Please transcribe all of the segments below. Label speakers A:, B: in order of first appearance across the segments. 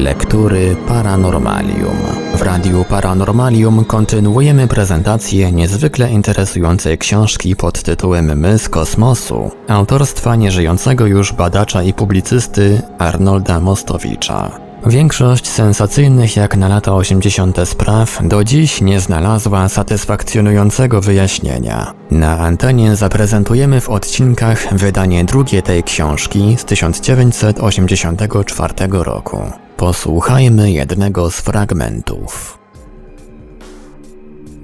A: Lektury Paranormalium. W Radiu Paranormalium kontynuujemy prezentację niezwykle interesującej książki pod tytułem My z kosmosu, autorstwa nieżyjącego już badacza i publicysty Arnolda Mostowicza. Większość sensacyjnych jak na lata 80. spraw do dziś nie znalazła satysfakcjonującego wyjaśnienia. Na antenie zaprezentujemy w odcinkach wydanie drugie tej książki z 1984 roku. Posłuchajmy jednego z fragmentów.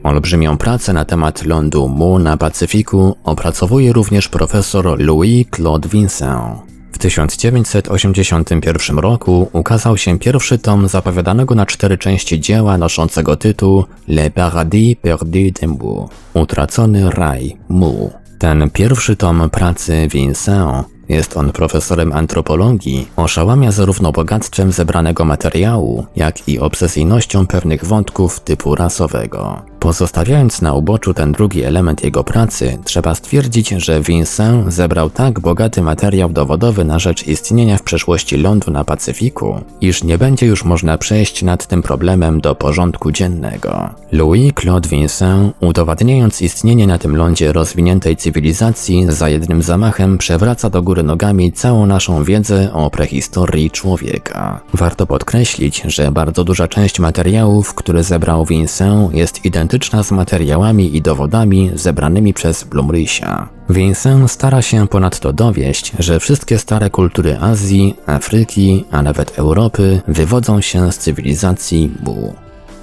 A: Olbrzymią pracę na temat lądu Mu na Pacyfiku opracowuje również profesor Louis Claude Vincent. W 1981 roku ukazał się pierwszy tom zapowiadanego na cztery części dzieła noszącego tytuł Le Paradis perdu de Mu, Utracony raj Mu. Ten pierwszy tom pracy Vincent jest on profesorem antropologii, oszałamia zarówno bogactwem zebranego materiału, jak i obsesyjnością pewnych wątków typu rasowego. Pozostawiając na uboczu ten drugi element jego pracy, trzeba stwierdzić, że Vincent zebrał tak bogaty materiał dowodowy na rzecz istnienia w przeszłości lądu na Pacyfiku, iż nie będzie już można przejść nad tym problemem do porządku dziennego. Louis Claude Vincent, udowadniając istnienie na tym lądzie rozwiniętej cywilizacji, za jednym zamachem przewraca do góry nogami całą naszą wiedzę o prehistorii człowieka. Warto podkreślić, że bardzo duża część materiałów, które zebrał Vincent, jest identyczna identyczna z materiałami i dowodami zebranymi przez Blumrysia. Vincent stara się ponadto dowieść, że wszystkie stare kultury Azji, Afryki, a nawet Europy wywodzą się z cywilizacji Bu.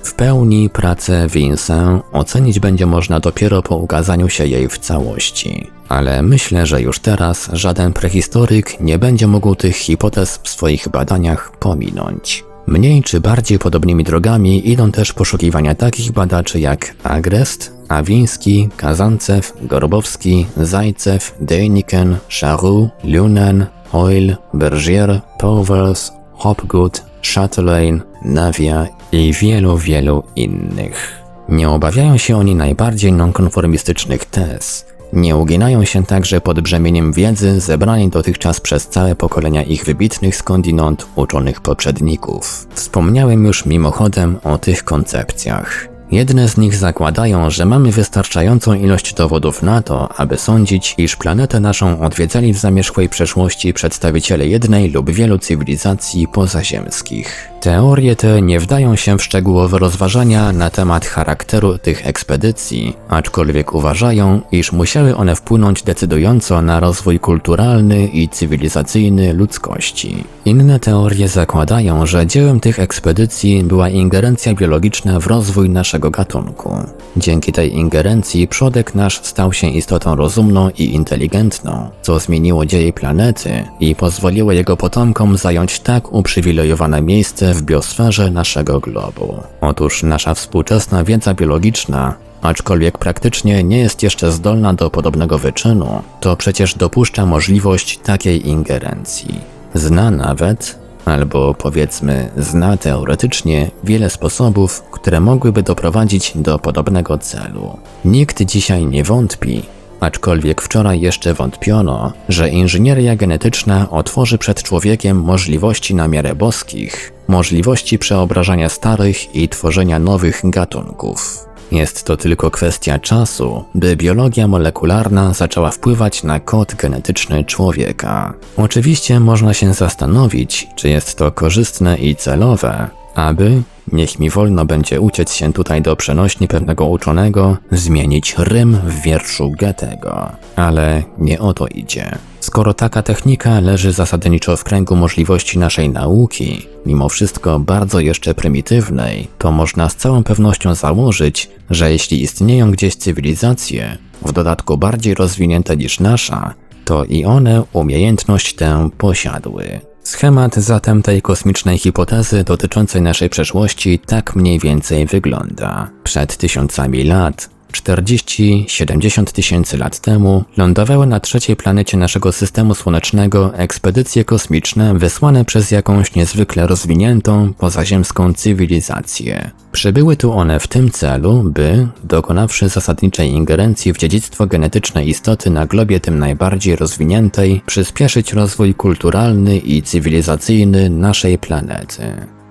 A: W pełni pracę Vincent ocenić będzie można dopiero po ukazaniu się jej w całości. Ale myślę, że już teraz żaden prehistoryk nie będzie mógł tych hipotez w swoich badaniach pominąć. Mniej czy bardziej podobnymi drogami idą też poszukiwania takich badaczy jak Agrest, Awiński, Kazancew, Gorbowski, Zajcew, Dejniken, Charroux, Lunen, Hoyle, Bergier, Powers, Hopgood, Chatelain, Navia i wielu, wielu innych. Nie obawiają się oni najbardziej nonkonformistycznych tez, nie uginają się także pod brzemieniem wiedzy zebranej dotychczas przez całe pokolenia ich wybitnych skądinąd uczonych poprzedników. Wspomniałem już mimochodem o tych koncepcjach. Jedne z nich zakładają, że mamy wystarczającą ilość dowodów na to, aby sądzić, iż planetę naszą odwiedzali w zamierzchłej przeszłości przedstawiciele jednej lub wielu cywilizacji pozaziemskich. Teorie te nie wdają się w szczegółowe rozważania na temat charakteru tych ekspedycji, aczkolwiek uważają, iż musiały one wpłynąć decydująco na rozwój kulturalny i cywilizacyjny ludzkości. Inne teorie zakładają, że dziełem tych ekspedycji była ingerencja biologiczna w rozwój naszego gatunku. Dzięki tej ingerencji przodek nasz stał się istotą rozumną i inteligentną, co zmieniło dzieje planety i pozwoliło jego potomkom zająć tak uprzywilejowane miejsce w biosferze naszego globu. Otóż nasza współczesna wiedza biologiczna aczkolwiek praktycznie nie jest jeszcze zdolna do podobnego wyczynu, to przecież dopuszcza możliwość takiej ingerencji. Zna nawet, albo powiedzmy zna teoretycznie wiele sposobów, które mogłyby doprowadzić do podobnego celu. Nikt dzisiaj nie wątpi, aczkolwiek wczoraj jeszcze wątpiono, że inżynieria genetyczna otworzy przed człowiekiem możliwości na miarę boskich, możliwości przeobrażania starych i tworzenia nowych gatunków. Jest to tylko kwestia czasu, by biologia molekularna zaczęła wpływać na kod genetyczny człowieka. Oczywiście można się zastanowić, czy jest to korzystne i celowe, aby, niech mi wolno będzie uciec się tutaj do przenośni pewnego uczonego, zmienić rym w wierszu Goethego. Ale nie o to idzie. Skoro taka technika leży zasadniczo w kręgu możliwości naszej nauki, mimo wszystko bardzo jeszcze prymitywnej, to można z całą pewnością założyć, że jeśli istnieją gdzieś cywilizacje, w dodatku bardziej rozwinięte niż nasza, to i one umiejętność tę posiadły. Schemat zatem tej kosmicznej hipotezy dotyczącej naszej przeszłości tak mniej więcej wygląda. Przed tysiącami lat 40-70 tysięcy lat temu lądowały na trzeciej planecie naszego systemu słonecznego ekspedycje kosmiczne wysłane przez jakąś niezwykle rozwiniętą, pozaziemską cywilizację. Przybyły tu one w tym celu, by, dokonawszy zasadniczej ingerencji w dziedzictwo genetyczne istoty na globie tym najbardziej rozwiniętej, przyspieszyć rozwój kulturalny i cywilizacyjny naszej planety.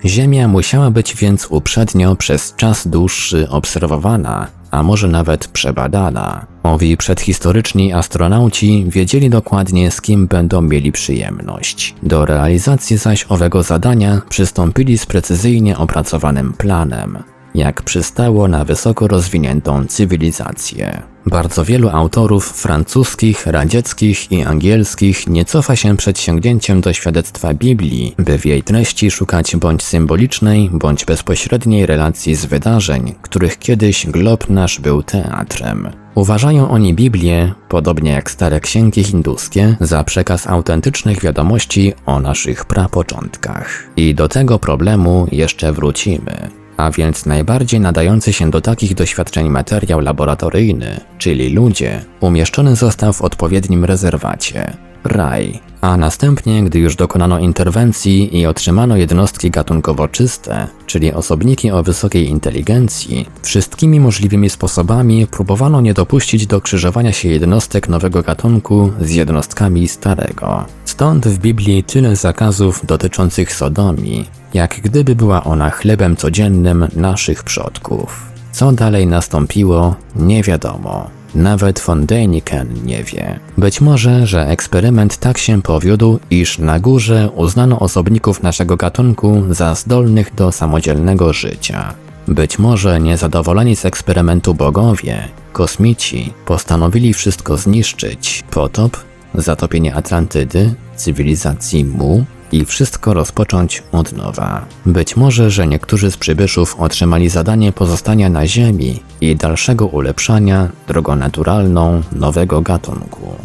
A: Ziemia musiała być więc uprzednio przez czas dłuższy obserwowana, a może nawet przebadana. Owi przedhistoryczni astronauci wiedzieli dokładnie, z kim będą mieli przyjemność. Do realizacji zaś owego zadania przystąpili z precyzyjnie opracowanym planem jak przystało na wysoko rozwiniętą cywilizację. Bardzo wielu autorów francuskich, radzieckich i angielskich nie cofa się przed sięgnięciem do świadectwa Biblii, by w jej treści szukać bądź symbolicznej, bądź bezpośredniej relacji z wydarzeń, których kiedyś glob nasz był teatrem. Uważają oni Biblię, podobnie jak stare księgi hinduskie, za przekaz autentycznych wiadomości o naszych prapoczątkach. I do tego problemu jeszcze wrócimy a więc najbardziej nadający się do takich doświadczeń materiał laboratoryjny, czyli ludzie, umieszczony został w odpowiednim rezerwacie raj. A następnie, gdy już dokonano interwencji i otrzymano jednostki gatunkowo czyste, czyli osobniki o wysokiej inteligencji, wszystkimi możliwymi sposobami próbowano nie dopuścić do krzyżowania się jednostek nowego gatunku z jednostkami starego. Stąd w Biblii tyle zakazów dotyczących sodomii, jak gdyby była ona chlebem codziennym naszych przodków. Co dalej nastąpiło, nie wiadomo. Nawet von Däniken nie wie. Być może, że eksperyment tak się powiódł, iż na górze uznano osobników naszego gatunku za zdolnych do samodzielnego życia. Być może niezadowoleni z eksperymentu bogowie, kosmici, postanowili wszystko zniszczyć. Potop, zatopienie Atlantydy, cywilizacji Mu, i wszystko rozpocząć od nowa. Być może, że niektórzy z przybyszów otrzymali zadanie pozostania na Ziemi i dalszego ulepszania drogą naturalną nowego gatunku.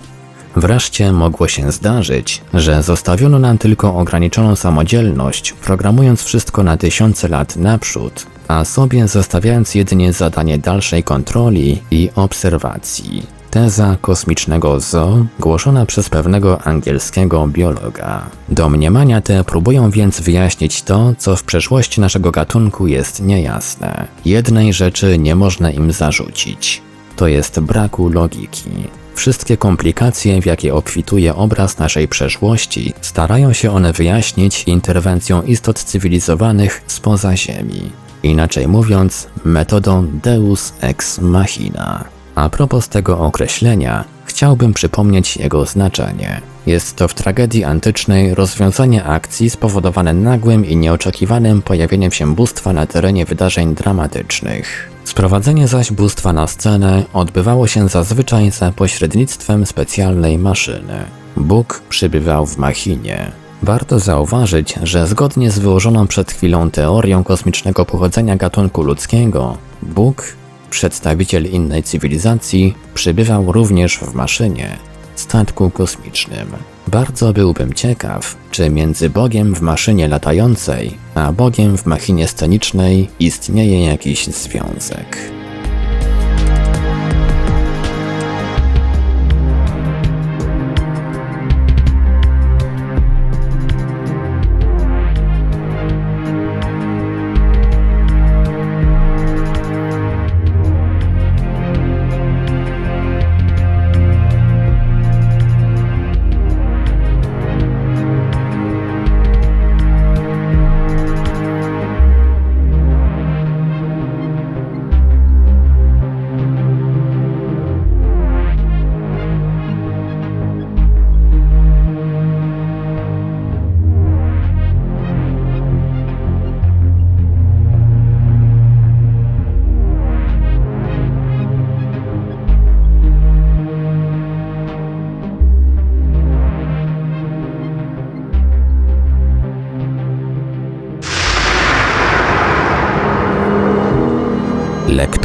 A: Wreszcie mogło się zdarzyć, że zostawiono nam tylko ograniczoną samodzielność, programując wszystko na tysiące lat naprzód, a sobie zostawiając jedynie zadanie dalszej kontroli i obserwacji. Teza kosmicznego zoo głoszona przez pewnego angielskiego biologa. Domniemania te próbują więc wyjaśnić to, co w przeszłości naszego gatunku jest niejasne. Jednej rzeczy nie można im zarzucić. To jest braku logiki. Wszystkie komplikacje, w jakie obfituje obraz naszej przeszłości, starają się one wyjaśnić interwencją istot cywilizowanych spoza Ziemi. Inaczej mówiąc, metodą Deus ex machina. A propos tego określenia, chciałbym przypomnieć jego znaczenie. Jest to w tragedii antycznej rozwiązanie akcji spowodowane nagłym i nieoczekiwanym pojawieniem się bóstwa na terenie wydarzeń dramatycznych. Sprowadzenie zaś bóstwa na scenę odbywało się zazwyczaj za pośrednictwem specjalnej maszyny. Bóg przybywał w machinie. Warto zauważyć, że zgodnie z wyłożoną przed chwilą teorią kosmicznego pochodzenia gatunku ludzkiego, Bóg Przedstawiciel innej cywilizacji przybywał również w maszynie, statku kosmicznym. Bardzo byłbym ciekaw, czy między Bogiem w maszynie latającej, a Bogiem w machinie scenicznej istnieje jakiś związek.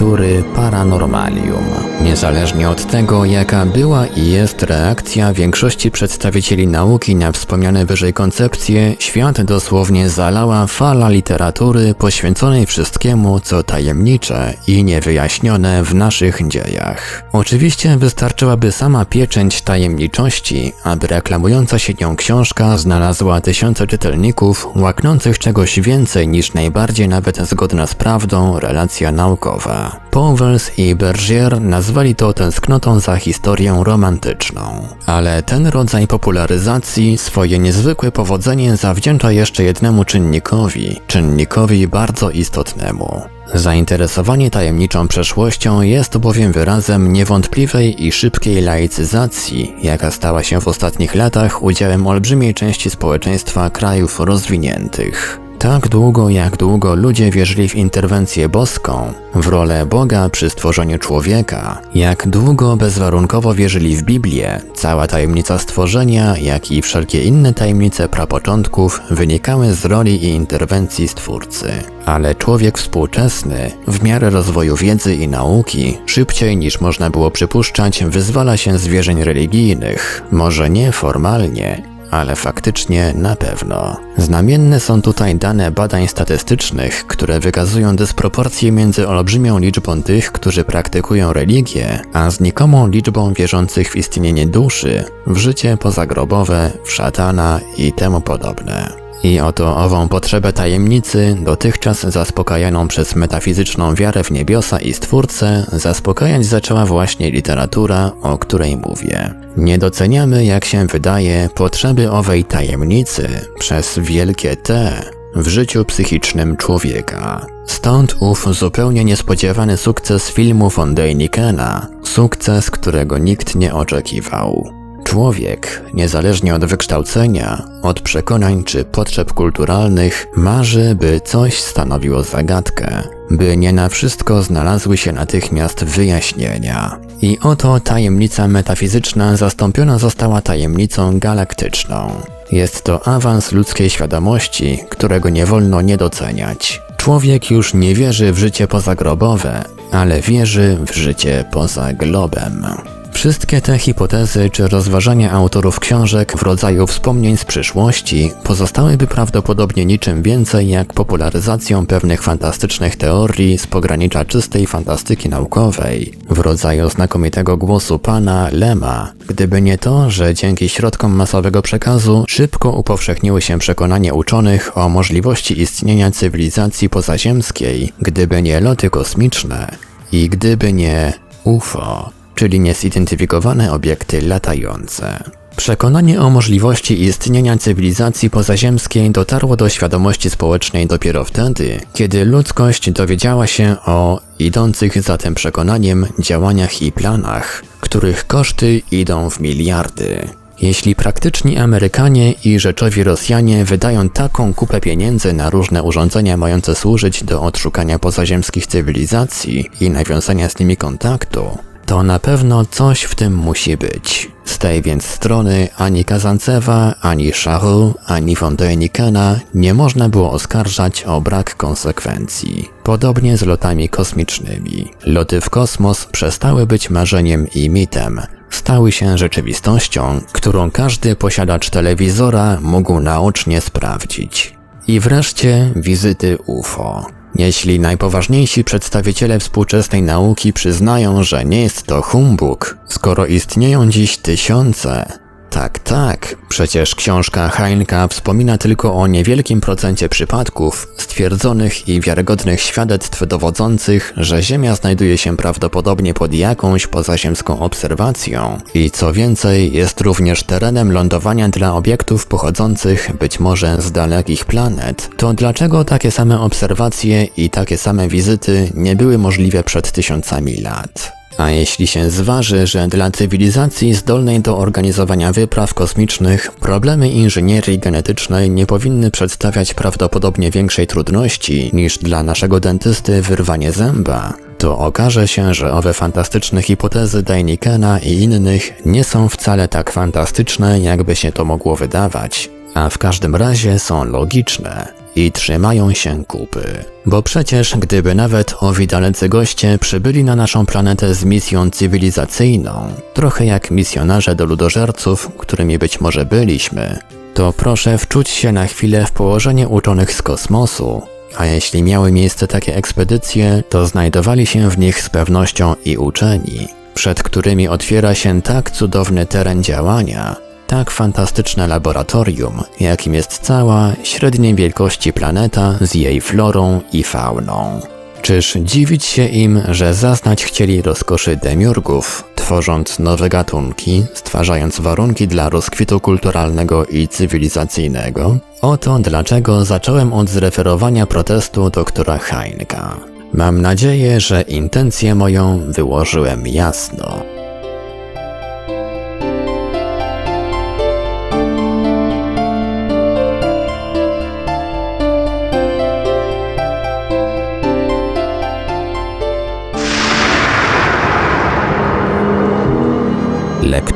A: Lektury Paranormalium. Niezależnie od tego, jaka była i jest reakcja większości przedstawicieli nauki na wspomniane wyżej koncepcje, świat dosłownie zalała fala literatury poświęconej wszystkiemu, co tajemnicze i niewyjaśnione w naszych dziejach. Oczywiście wystarczyłaby sama pieczęć tajemniczości, aby reklamująca się nią książka znalazła tysiące czytelników łaknących czegoś więcej niż najbardziej nawet zgodna z prawdą relacja naukowa. Powers i Bergier nazwali to tęsknotą za historią romantyczną. Ale ten rodzaj popularyzacji swoje niezwykłe powodzenie zawdzięcza jeszcze jednemu czynnikowi, czynnikowi bardzo istotnemu. Zainteresowanie tajemniczą przeszłością jest bowiem wyrazem niewątpliwej i szybkiej laicyzacji, jaka stała się w ostatnich latach udziałem olbrzymiej części społeczeństwa krajów rozwiniętych. Tak długo jak długo ludzie wierzyli w interwencję boską, w rolę Boga przy stworzeniu człowieka, jak długo bezwarunkowo wierzyli w Biblię, cała tajemnica stworzenia, jak i wszelkie inne tajemnice prapoczątków wynikały z roli i interwencji Stwórcy. Ale człowiek współczesny, w miarę rozwoju wiedzy i nauki, szybciej niż można było przypuszczać, wyzwala się z wierzeń religijnych, może nie formalnie, ale faktycznie na pewno. Znamienne są tutaj dane badań statystycznych, które wykazują dysproporcje między olbrzymią liczbą tych, którzy praktykują religię, a znikomą liczbą wierzących w istnienie duszy, w życie pozagrobowe, w szatana i temu podobne. I oto ową potrzebę tajemnicy, dotychczas zaspokajaną przez metafizyczną wiarę w niebiosa i Stwórcę, zaspokajać zaczęła właśnie literatura, o której mówię. Nie doceniamy, jak się wydaje, potrzeby owej tajemnicy przez wielkie T w życiu psychicznym człowieka. Stąd ów zupełnie niespodziewany sukces filmu von Dänikena, sukces, którego nikt nie oczekiwał. Człowiek, niezależnie od wykształcenia, od przekonań czy potrzeb kulturalnych, marzy, by coś stanowiło zagadkę, by nie na wszystko znalazły się natychmiast wyjaśnienia. I oto tajemnica metafizyczna zastąpiona została tajemnicą galaktyczną. Jest to awans ludzkiej świadomości, którego nie wolno nie doceniać. Człowiek już nie wierzy w życie pozagrobowe, ale wierzy w życie poza globem. Wszystkie te hipotezy czy rozważania autorów książek w rodzaju wspomnień z przyszłości pozostałyby prawdopodobnie niczym więcej jak popularyzacją pewnych fantastycznych teorii z pogranicza czystej fantastyki naukowej, w rodzaju znakomitego głosu pana Lema, gdyby nie to, że dzięki środkom masowego przekazu szybko upowszechniły się przekonanie uczonych o możliwości istnienia cywilizacji pozaziemskiej, gdyby nie loty kosmiczne i gdyby nie UFO czyli niezidentyfikowane obiekty latające. Przekonanie o możliwości istnienia cywilizacji pozaziemskiej dotarło do świadomości społecznej dopiero wtedy, kiedy ludzkość dowiedziała się o idących za tym przekonaniem działaniach i planach, których koszty idą w miliardy. Jeśli praktyczni Amerykanie i rzeczowi Rosjanie wydają taką kupę pieniędzy na różne urządzenia mające służyć do odszukania pozaziemskich cywilizacji i nawiązania z nimi kontaktu, to na pewno coś w tym musi być. Z tej więc strony ani Kazancewa, ani Szachu, ani von Dänikena nie można było oskarżać o brak konsekwencji. Podobnie z lotami kosmicznymi. Loty w kosmos przestały być marzeniem i mitem. Stały się rzeczywistością, którą każdy posiadacz telewizora mógł naocznie sprawdzić. I wreszcie wizyty UFO. Jeśli najpoważniejsi przedstawiciele współczesnej nauki przyznają, że nie jest to humbug, skoro istnieją dziś tysiące, tak, tak. Przecież książka Heinka wspomina tylko o niewielkim procencie przypadków, stwierdzonych i wiarygodnych świadectw dowodzących, że Ziemia znajduje się prawdopodobnie pod jakąś pozaziemską obserwacją i co więcej, jest również terenem lądowania dla obiektów pochodzących być może z dalekich planet. To dlaczego takie same obserwacje i takie same wizyty nie były możliwe przed tysiącami lat? A jeśli się zważy, że dla cywilizacji zdolnej do organizowania wypraw kosmicznych problemy inżynierii genetycznej nie powinny przedstawiać prawdopodobnie większej trudności niż dla naszego dentysty wyrwanie zęba, to okaże się, że owe fantastyczne hipotezy Dainikena i innych nie są wcale tak fantastyczne, jakby się to mogło wydawać, a w każdym razie są logiczne i trzymają się kupy. Bo przecież gdyby nawet owi dalecy goście przybyli na naszą planetę z misją cywilizacyjną, trochę jak misjonarze do ludożerców, którymi być może byliśmy, to proszę wczuć się na chwilę w położenie uczonych z kosmosu, a jeśli miały miejsce takie ekspedycje, to znajdowali się w nich z pewnością i uczeni, przed którymi otwiera się tak cudowny teren działania, tak fantastyczne laboratorium, jakim jest cała średniej wielkości planeta z jej florą i fauną. Czyż dziwić się im, że zaznać chcieli rozkoszy demiurgów, tworząc nowe gatunki, stwarzając warunki dla rozkwitu kulturalnego i cywilizacyjnego? Oto dlaczego zacząłem od zreferowania protestu doktora Heinka. Mam nadzieję, że intencję moją wyłożyłem jasno.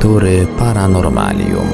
A: Lektury Paranormalium.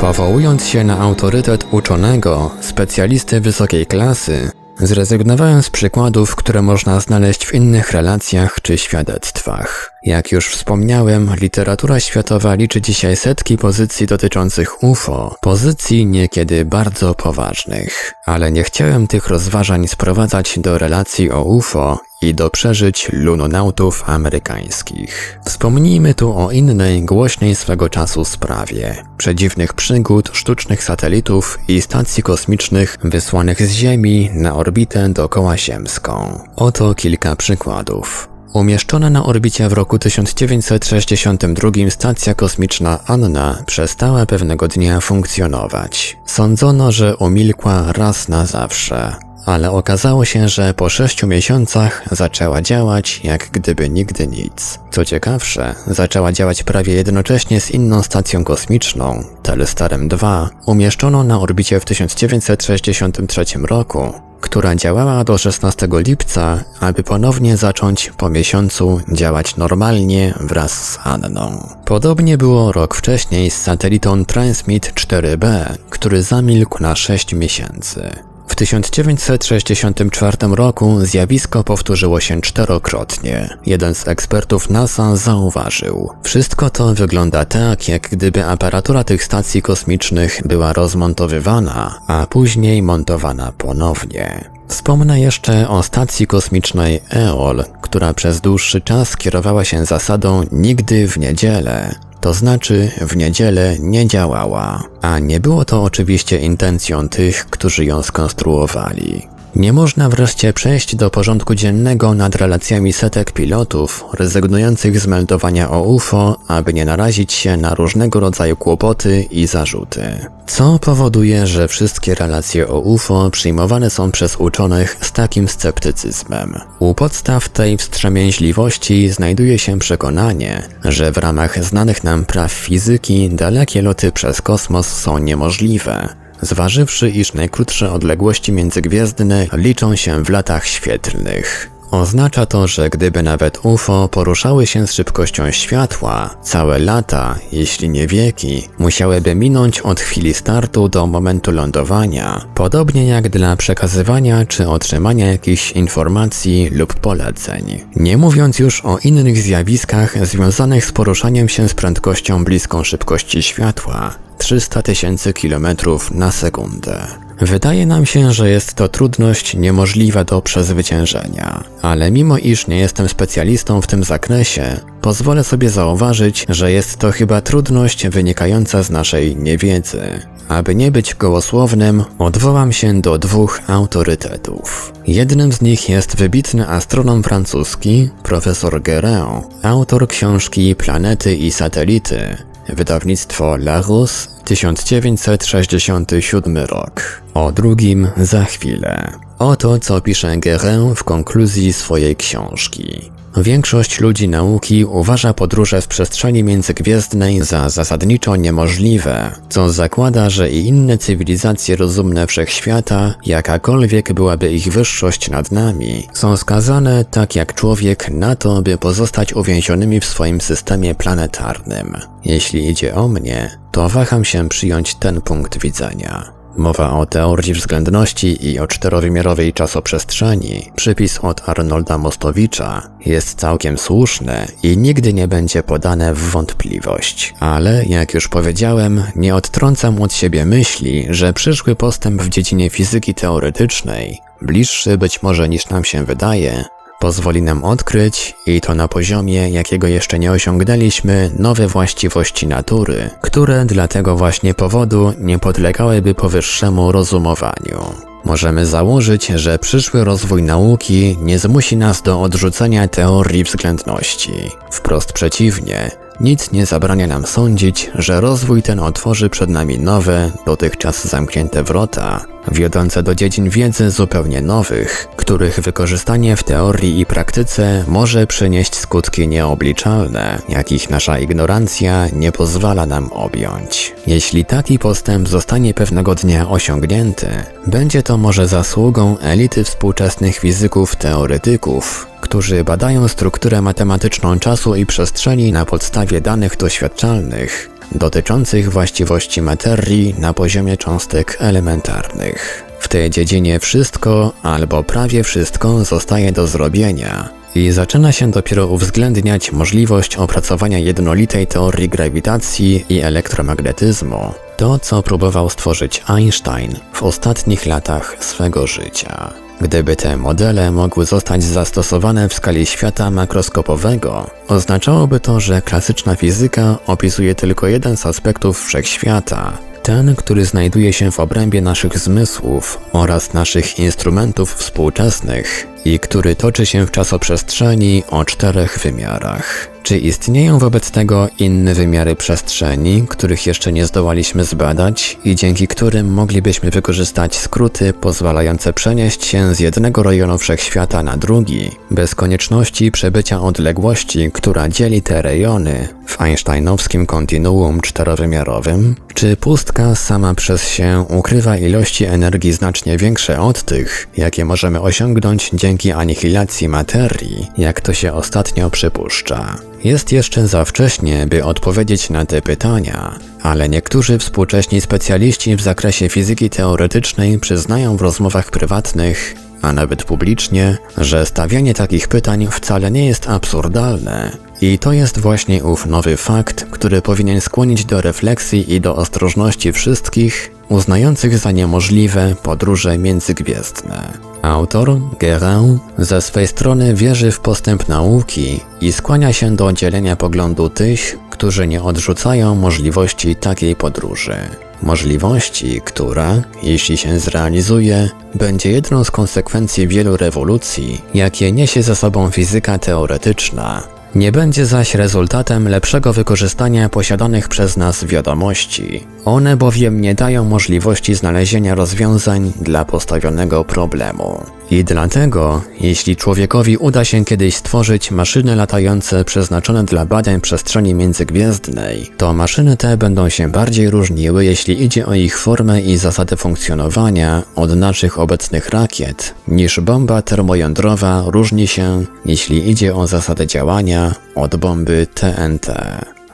A: Powołując się na autorytet uczonego, specjalisty wysokiej klasy, zrezygnowałem z przykładów, które można znaleźć w innych relacjach czy świadectwach. Jak już wspomniałem, literatura światowa liczy dzisiaj setki pozycji dotyczących UFO, pozycji niekiedy bardzo poważnych. Ale nie chciałem tych rozważań sprowadzać do relacji o UFO i do przeżyć lunonautów amerykańskich. Wspomnijmy tu o innej, głośnej swego czasu sprawie. Przedziwnych przygód sztucznych satelitów i stacji kosmicznych wysłanych z Ziemi na orbitę dookoła ziemską. Oto kilka przykładów. Umieszczona na orbicie w roku 1962 stacja kosmiczna Anna przestała pewnego dnia funkcjonować. Sądzono, że umilkła raz na zawsze ale okazało się, że po sześciu miesiącach zaczęła działać jak gdyby nigdy nic. Co ciekawsze, zaczęła działać prawie jednocześnie z inną stacją kosmiczną, Telestarem 2, umieszczoną na orbicie w 1963 roku, która działała do 16 lipca, aby ponownie zacząć po miesiącu działać normalnie wraz z Anną. Podobnie było rok wcześniej z satelitą Transmit 4B, który zamilkł na 6 miesięcy. W 1964 roku zjawisko powtórzyło się czterokrotnie. Jeden z ekspertów NASA zauważył. Wszystko to wygląda tak, jak gdyby aparatura tych stacji kosmicznych była rozmontowywana, a później montowana ponownie. Wspomnę jeszcze o stacji kosmicznej EOL, która przez dłuższy czas kierowała się zasadą nigdy w niedzielę, to znaczy w niedzielę nie działała, a nie było to oczywiście intencją tych, którzy ją skonstruowali. Nie można wreszcie przejść do porządku dziennego nad relacjami setek pilotów rezygnujących z meldowania o UFO, aby nie narazić się na różnego rodzaju kłopoty i zarzuty. Co powoduje, że wszystkie relacje o UFO przyjmowane są przez uczonych z takim sceptycyzmem. U podstaw tej wstrzemięźliwości znajduje się przekonanie, że w ramach znanych nam praw fizyki dalekie loty przez kosmos są niemożliwe, zważywszy iż najkrótsze odległości międzygwiezdne liczą się w latach świetlnych. Oznacza to, że gdyby nawet UFO poruszały się z szybkością światła, całe lata, jeśli nie wieki, musiałyby minąć od chwili startu do momentu lądowania, podobnie jak dla przekazywania czy otrzymania jakichś informacji lub poleceń. Nie mówiąc już o innych zjawiskach związanych z poruszaniem się z prędkością bliską szybkości światła, 300 tysięcy kilometrów na sekundę. Wydaje nam się, że jest to trudność niemożliwa do przezwyciężenia, ale mimo iż nie jestem specjalistą w tym zakresie, pozwolę sobie zauważyć, że jest to chyba trudność wynikająca z naszej niewiedzy. Aby nie być gołosłownym, odwołam się do dwóch autorytetów. Jednym z nich jest wybitny astronom francuski, profesor Guérin, autor książki Planety i Satelity, Wydawnictwo Larus 1967 rok. O drugim za chwilę. Oto co pisze Guérin w konkluzji swojej książki. Większość ludzi nauki uważa podróże w przestrzeni międzygwiezdnej za zasadniczo niemożliwe, co zakłada, że i inne cywilizacje rozumne wszechświata, jakakolwiek byłaby ich wyższość nad nami, są skazane, tak jak człowiek, na to, by pozostać uwięzionymi w swoim systemie planetarnym. Jeśli idzie o mnie, to waham się przyjąć ten punkt widzenia. Mowa o teorii względności i o czterowymiarowej czasoprzestrzeni, przypis od Arnolda Mostowicza, jest całkiem słuszny i nigdy nie będzie podane w wątpliwość. Ale, jak już powiedziałem, nie odtrącam od siebie myśli, że przyszły postęp w dziedzinie fizyki teoretycznej, bliższy być może niż nam się wydaje, pozwoli nam odkryć, i to na poziomie, jakiego jeszcze nie osiągnęliśmy, nowe właściwości natury, które dla tego właśnie powodu nie podlegałyby powyższemu rozumowaniu. możemy założyć, że przyszły rozwój nauki nie zmusi nas do odrzucenia teorii względności. Wprost przeciwnie, nic nie zabrania nam sądzić, że rozwój ten otworzy przed nami nowe, dotychczas zamknięte wrota, wiodące do dziedzin wiedzy zupełnie nowych, których wykorzystanie w teorii i praktyce może przynieść skutki nieobliczalne, jakich nasza ignorancja nie pozwala nam objąć. Jeśli taki postęp zostanie pewnego dnia osiągnięty, będzie to może zasługą elity współczesnych fizyków teoretyków, którzy badają strukturę matematyczną czasu i przestrzeni na podstawie danych doświadczalnych dotyczących właściwości materii na poziomie cząstek elementarnych. W tej dziedzinie wszystko albo prawie wszystko zostaje do zrobienia i zaczyna się dopiero uwzględniać możliwość opracowania jednolitej teorii grawitacji i elektromagnetyzmu, to co próbował stworzyć Einstein w ostatnich latach swego życia. Gdyby te modele mogły zostać zastosowane w skali świata makroskopowego, oznaczałoby to, że klasyczna fizyka opisuje tylko jeden z aspektów wszechświata, ten, który znajduje się w obrębie naszych zmysłów oraz naszych instrumentów współczesnych i który toczy się w czasoprzestrzeni o czterech wymiarach. Czy istnieją wobec tego inne wymiary przestrzeni, których jeszcze nie zdołaliśmy zbadać i dzięki którym moglibyśmy wykorzystać skróty pozwalające przenieść się z jednego rejonu wszechświata na drugi, bez konieczności przebycia odległości, która dzieli te rejony w einsteinowskim kontinuum czterowymiarowym? Czy pustka sama przez się ukrywa ilości energii znacznie większe od tych, jakie możemy osiągnąć dzięki anihilacji materii, jak to się ostatnio przypuszcza? Jest jeszcze za wcześnie, by odpowiedzieć na te pytania, ale niektórzy współcześni specjaliści w zakresie fizyki teoretycznej przyznają w rozmowach prywatnych, a nawet publicznie, że stawianie takich pytań wcale nie jest absurdalne. I to jest właśnie ów nowy fakt, który powinien skłonić do refleksji i do ostrożności wszystkich, uznających za niemożliwe podróże międzygwiezdne. Autor, Guérin, ze swej strony wierzy w postęp nauki i skłania się do dzielenia poglądu tych, którzy nie odrzucają możliwości takiej podróży. Możliwości, która, jeśli się zrealizuje, będzie jedną z konsekwencji wielu rewolucji, jakie niesie za sobą fizyka teoretyczna, nie będzie zaś rezultatem lepszego wykorzystania posiadanych przez nas wiadomości. One bowiem nie dają możliwości znalezienia rozwiązań dla postawionego problemu. I dlatego, jeśli człowiekowi uda się kiedyś stworzyć maszyny latające przeznaczone dla badań przestrzeni międzygwiezdnej, to maszyny te będą się bardziej różniły, jeśli idzie o ich formę i zasady funkcjonowania od naszych obecnych rakiet, niż bomba termojądrowa różni się, jeśli idzie o zasady działania od bomby TNT.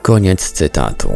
A: Koniec cytatu.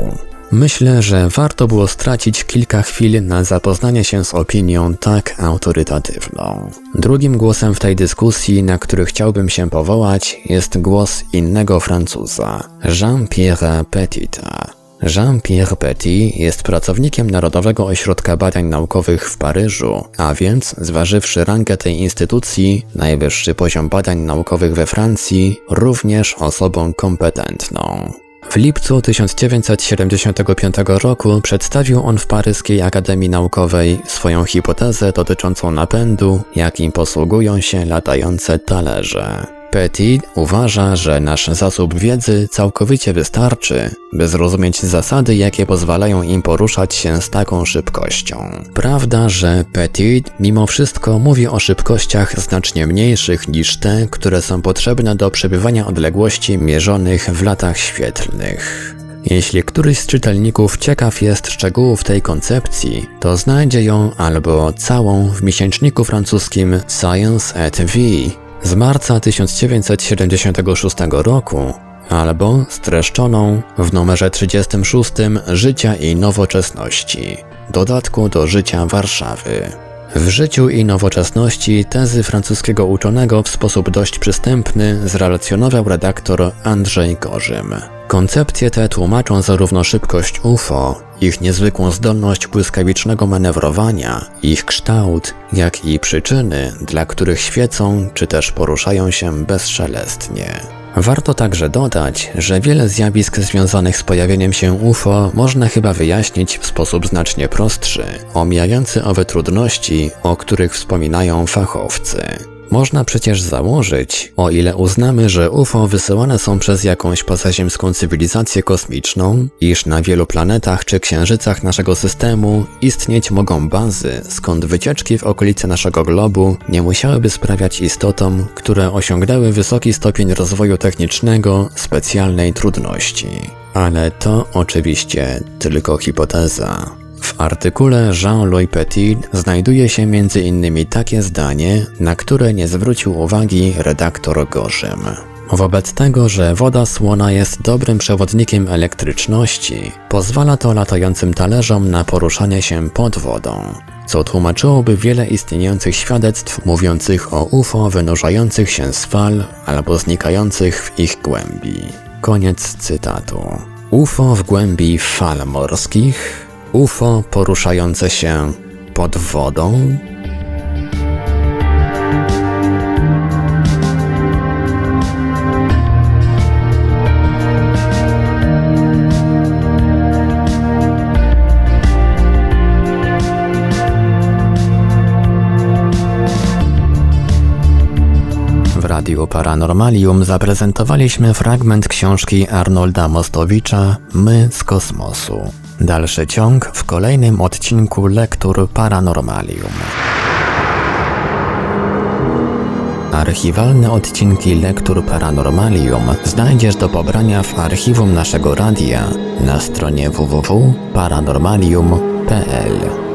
A: Myślę, że warto było stracić kilka chwil na zapoznanie się z opinią tak autorytatywną. Drugim głosem w tej dyskusji, na który chciałbym się powołać, jest głos innego Francuza, Jean-Pierre Petita. Jean-Pierre Petit jest pracownikiem Narodowego Ośrodka Badań Naukowych w Paryżu, a więc, zważywszy rangę tej instytucji, najwyższy poziom badań naukowych we Francji, również osobą kompetentną. W lipcu 1975 roku przedstawił on w Paryskiej Akademii Naukowej swoją hipotezę dotyczącą napędu, jakim posługują się latające talerze. Petit uważa, że nasz zasób wiedzy całkowicie wystarczy, by zrozumieć zasady, jakie pozwalają im poruszać się z taką szybkością. Prawda, że Petit mimo wszystko mówi o szybkościach znacznie mniejszych niż te, które są potrzebne do przebywania odległości mierzonych w latach świetlnych. Jeśli któryś z czytelników ciekaw jest szczegółów tej koncepcji, to znajdzie ją albo całą w miesięczniku francuskim Science at V z marca 1976 roku, albo streszczoną w numerze 36 Życia i Nowoczesności, dodatku do Życia Warszawy. W życiu i nowoczesności tezy francuskiego uczonego w sposób dość przystępny zrelacjonował redaktor Andrzej Gorzym. Koncepcje te tłumaczą zarówno szybkość UFO, ich niezwykłą zdolność błyskawicznego manewrowania, ich kształt, jak i przyczyny, dla których świecą czy też poruszają się bezszelestnie. Warto także dodać, że wiele zjawisk związanych z pojawieniem się UFO można chyba wyjaśnić w sposób znacznie prostszy, omijający owe trudności, o których wspominają fachowcy. Można przecież założyć, o ile uznamy, że UFO wysyłane są przez jakąś pozaziemską cywilizację kosmiczną, iż na wielu planetach czy księżycach naszego systemu istnieć mogą bazy, skąd wycieczki w okolice naszego globu nie musiałyby sprawiać istotom, które osiągnęły wysoki stopień rozwoju technicznego, specjalnej trudności. Ale to oczywiście tylko hipoteza. W artykule Jean-Louis Petit znajduje się m.in. takie zdanie, na które nie zwrócił uwagi redaktor Gorzym. Wobec tego, że woda słona jest dobrym przewodnikiem elektryczności, pozwala to latającym talerzom na poruszanie się pod wodą, co tłumaczyłoby wiele istniejących świadectw mówiących o UFO wynurzających się z fal albo znikających w ich głębi. Koniec cytatu. UFO w głębi fal morskich UFO poruszające się pod wodą? Radiu Paranormalium zaprezentowaliśmy fragment książki Arnolda Mostowicza My z kosmosu. Dalszy ciąg w kolejnym odcinku Lektur Paranormalium. Archiwalne odcinki Lektur Paranormalium znajdziesz do pobrania w archiwum naszego radia na stronie www.paranormalium.pl.